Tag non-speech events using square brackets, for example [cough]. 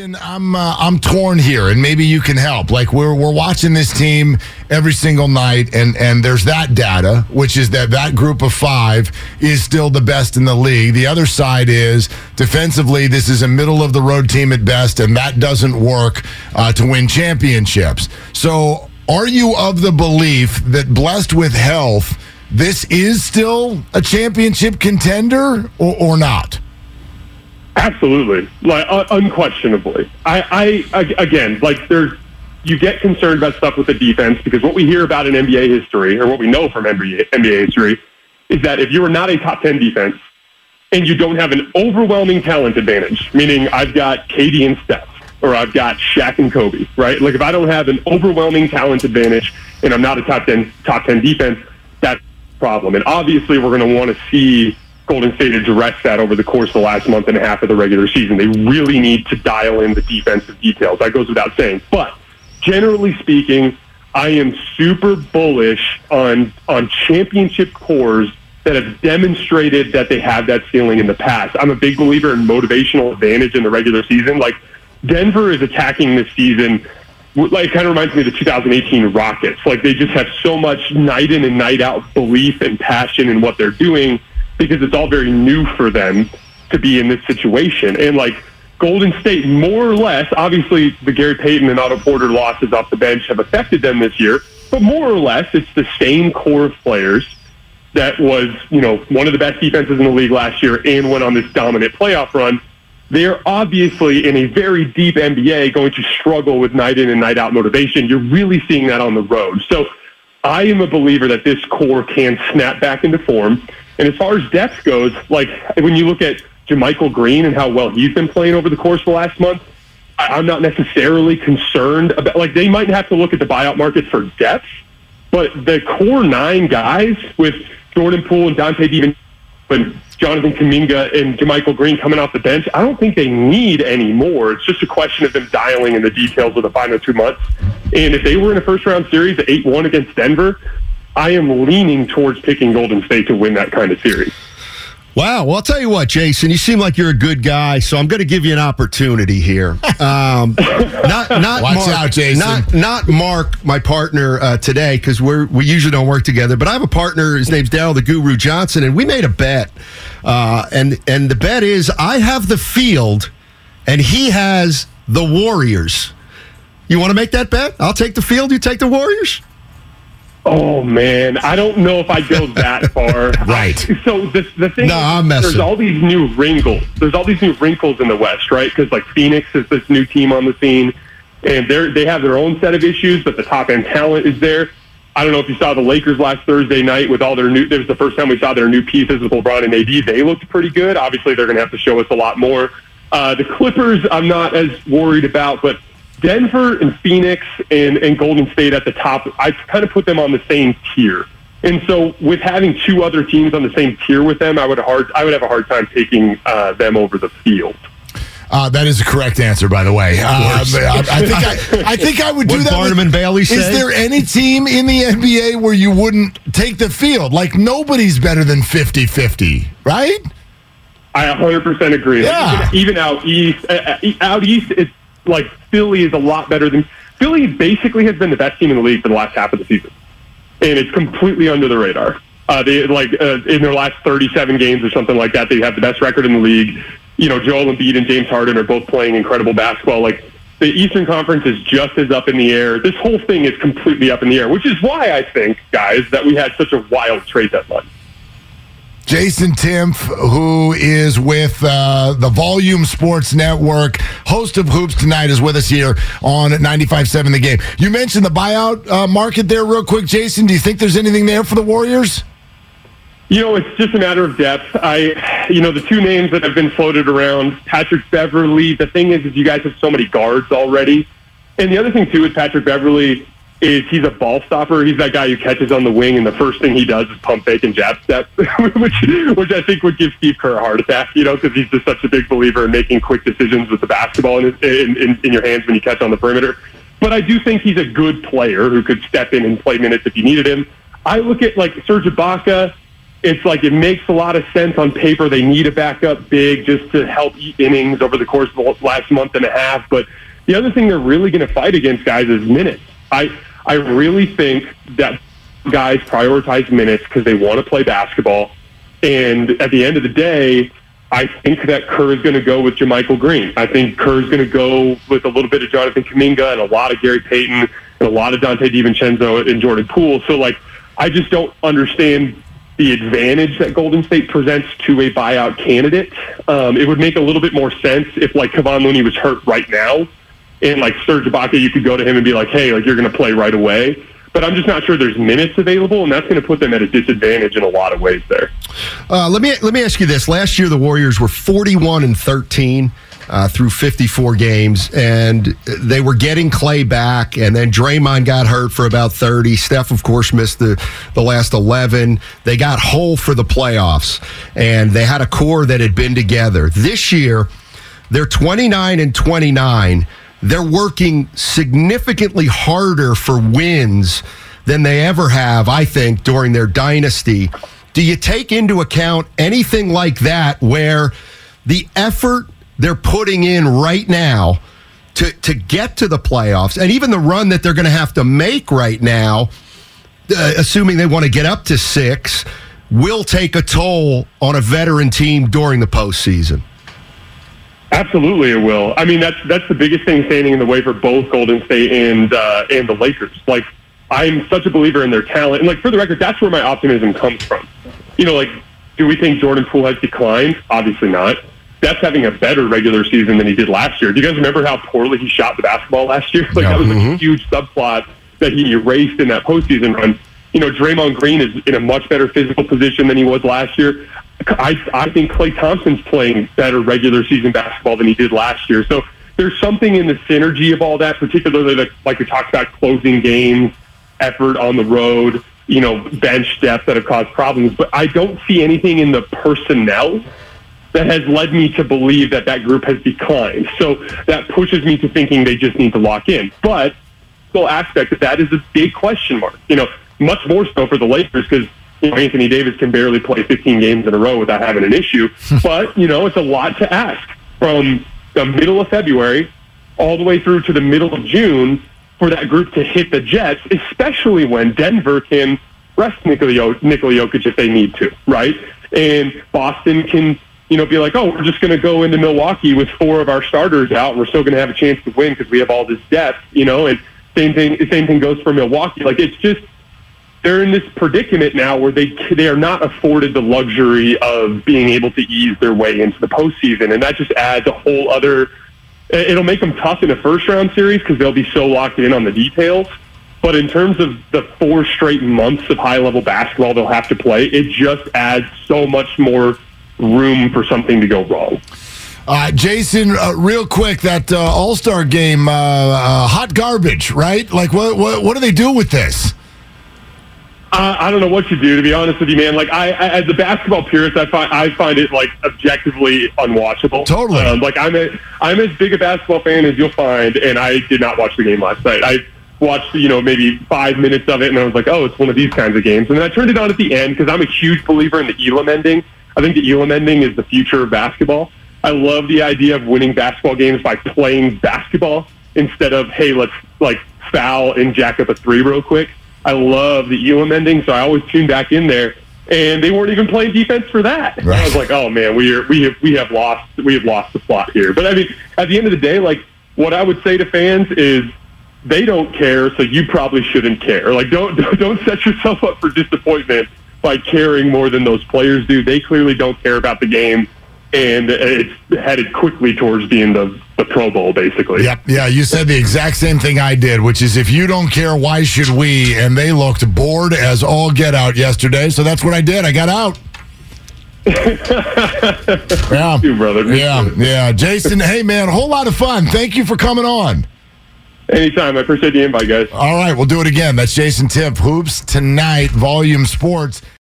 I'm uh, I'm torn here, and maybe you can help. Like we're we're watching this team every single night, and and there's that data, which is that that group of five is still the best in the league. The other side is defensively, this is a middle of the road team at best, and that doesn't work uh, to win championships. So, are you of the belief that blessed with health, this is still a championship contender, or, or not? Absolutely, like uh, unquestionably. I, I, again, like there's you get concerned about stuff with the defense because what we hear about in NBA history, or what we know from NBA, NBA history, is that if you are not a top ten defense and you don't have an overwhelming talent advantage, meaning I've got KD and Steph, or I've got Shaq and Kobe, right? Like if I don't have an overwhelming talent advantage and I'm not a top ten top ten defense, that's a problem. And obviously, we're going to want to see Golden State addressed that over the course of the last month and a half of the regular season. They really need to dial in the defensive details. That goes without saying. But generally speaking, I am super bullish on on championship cores that have demonstrated that they have that ceiling in the past. I'm a big believer in motivational advantage in the regular season. Like Denver is attacking this season like kind of reminds me of the 2018 Rockets. Like they just have so much night in and night out belief and passion in what they're doing because it's all very new for them to be in this situation. And like Golden State, more or less, obviously the Gary Payton and Otto Porter losses off the bench have affected them this year, but more or less it's the same core of players that was, you know, one of the best defenses in the league last year and went on this dominant playoff run. They're obviously in a very deep NBA going to struggle with night in and night out motivation. You're really seeing that on the road. So I am a believer that this core can snap back into form. And as far as depth goes, like when you look at JaMychal Green and how well he's been playing over the course of the last month, I, am not necessarily concerned about. Like they might have to look at the buyout market for depth, but the core nine guys with Jordan Poole and Donte DiVincenzo and Jonathan Kuminga and JaMychal Green coming off the bench, I don't think they need any more. It's just a question of them dialing in the details of the final two months. And if they were in a first round series, eight one against Denver, I am leaning towards picking Golden State to win that kind of series. Wow. Well, I'll tell you what, Jason, you seem like you're a good guy, so I'm going to give you an opportunity here. Um, [laughs] not, not Watch Mark, out, Jason. Not, not Mark, my partner uh, today, because we're we usually don't work together. But I have a partner. His name's Daryl the Guru Johnson, and we made a bet. Uh, and and the bet is I have the field, and he has the Warriors. You want to make that bet? I'll take the field. You take the Warriors. Oh man, I don't know if I go that [laughs] far. right. So the the thing no, is, I'm messing. there's all these new wrinkles. There's all these new wrinkles in the West, right? Because like Phoenix is this new team on the scene, and they they have their own set of issues, but the top end talent is there. I don't know if you saw the Lakers last Thursday night with all their new. It was the first time we saw their new pieces with LeBron and AD. They looked pretty good. Obviously, they're going to have to show us a lot more. Uh, the Clippers, I'm not as worried about, but Denver and Phoenix and, and Golden State at the top, I kind of put them on the same tier. And so, with having two other teams on the same tier with them, I would hard I would have a hard time taking uh, them over the field. Uh, that is the correct answer, by the way. Uh, I, I, think I, [laughs] I, think I would do that. Barnum with, and Bailey say? Is there any team in the NBA where you wouldn't take the field? Like nobody's better than 50-50, right? I 100% agree. Yeah. Like even, even, out east, uh, uh, out east, it's like Philly is a lot better than Philly. Basically, has been the best team in the league for the last half of the season, and it's completely under the radar. Uh, they like uh, in their last 37 games or something like that. They have the best record in the league. You know, Joel Embiid and James Harden are both playing incredible basketball. Like the Eastern Conference is just as up in the air. This whole thing is completely up in the air, which is why I think, guys, that we had such a wild trade deadline. Jason Timpf, who is with uh, the Volume Sports Network, host of Hoops Tonight, is with us here on 95.7 The Game. You mentioned the buyout uh, market there real quick, Jason. Do you think there's anything there for the Warriors? You know, it's just a matter of depth. I, you know, the two names that have been floated around, Patrick Beverley. The thing is, is you guys have so many guards already, and the other thing too is Patrick Beverley is he's a ball stopper. He's that guy who catches on the wing, and the first thing he does is pump fake and jab step, [laughs] which which I think would give Steve Kerr a heart attack. You know, because he's just such a big believer in making quick decisions with the basketball in, in, in in your hands when you catch on the perimeter. But I do think he's a good player who could step in and play minutes if you needed him. I look at like Serge Ibaka it's like it makes a lot of sense on paper. They need a backup big just to help eat innings over the course of the last month and a half. But the other thing they're really going to fight against, guys, is minutes. I I really think that guys prioritize minutes because they want to play basketball. And at the end of the day, I think that Kerr is going to go with JaMychal Green. I think Kerr is going to go with a little bit of Jonathan Kuminga and a lot of Gary Payton and a lot of Donte DiVincenzo and Jordan Poole. So, like, I just don't understand the advantage that Golden State presents to a buyout candidate. Um, it would make a little bit more sense if, like, Kevon Looney was hurt right now and, like, Serge Ibaka, you could go to him and be like, hey, like, you're going to play right away but I'm just not sure there's minutes available, and that's going to put them at a disadvantage in a lot of ways there. Uh, let me let me ask you this: Last year, the Warriors were 41 and 13 uh, through 54 games, and they were getting Klay back, and then Draymond got hurt for about 30. Steph, of course, missed the the last 11. They got whole for the playoffs, and they had a core that had been together. This year, they're 29 and 29 they're working significantly harder for wins than they ever have, I think, during their dynasty. Do you take into account anything like that where the effort they're putting in right now to, to get to the playoffs and even the run that they're going to have to make right now, uh, assuming they want to get up to six, will take a toll on a veteran team during the postseason? Absolutely, it will. I mean, that's that's the biggest thing standing in the way for both Golden State and uh, and the Lakers. Like, I'm such a believer in their talent, and like for the record, that's where my optimism comes from. You know, like, do we think Jordan Poole has declined? Obviously not. That's having a better regular season than he did last year. Do you guys remember how poorly he shot the basketball last year? [laughs] Like, yeah. that was mm-hmm. a huge subplot that he erased in that postseason run. You know, Draymond Green is in a much better physical position than he was last year. I, I think Klay Thompson's playing better regular season basketball than he did last year. So there's something in the synergy of all that, particularly like, like we talked about closing games, effort on the road, you know, bench depth that have caused problems. But I don't see anything in the personnel that has led me to believe that that group has declined. So that pushes me to thinking they just need to lock in. But the aspect of that is a big question mark. You know, much more so for the Lakers because you know, Anthony Davis can barely play 15 games in a row without having an issue. [laughs] but, you know, it's a lot to ask from the middle of February all the way through to the middle of June for that group to hit the Jets, especially when Denver can rest Nikola, Nikola Jokic if they need to, right? And Boston can, you know, be like, oh, we're just going to go into Milwaukee with four of our starters out, and we're still going to have a chance to win because we have all this depth, you know. And same thing, same thing goes for Milwaukee. Like it's just they're in this predicament now where they they are not afforded the luxury of being able to ease their way into the postseason, and that just adds a whole other. It'll make them tough in a first round series because they'll be so locked in on the details. But in terms of the four straight months of high level basketball they'll have to play, it just adds so much more room for something to go wrong. Uh, Jason, uh, real quick, that uh, All Star game, uh, uh, hot garbage, right? Like, what, what what do they do with this? I, I don't know what you do, to be honest with you, man. Like, I, I as a basketball purist, I find I find it like objectively unwatchable. Totally. Um, like, I'm a I'm as big a basketball fan as you'll find, and I did not watch the game last night. I watched, you know, maybe five minutes of it, and I was like, oh, it's one of these kinds of games. And then I turned it on at the end because I'm a huge believer in the Elam ending. I think the Elam ending is the future of basketball. I love the idea of winning basketball games by playing basketball instead of, hey, let's like foul and jack up a three real quick. I love the Elam ending, so I always tune back in there. And they weren't even playing defense for that. Right. I was like, oh man, we are we have we have lost we have lost the plot here. But I mean, at the end of the day, like what I would say to fans is they don't care, so you probably shouldn't care. Like don't [laughs] don't set yourself up for disappointment by caring more than those players do. They clearly don't care about the game and it's headed quickly towards being the, the Pro Bowl, basically. Yep. Yeah, you said the exact same thing I did, which is if you don't care, why should we? And they looked bored as all get out yesterday, so that's what I did. I got out. [laughs] yeah. You, brother. Yeah, yeah. Jason, hey, man, a whole lot of fun. Thank you for coming on. Anytime. I appreciate the invite, guys. All right, we'll do it again. That's Jason Timpf, Hoops Tonight, Volume Sports.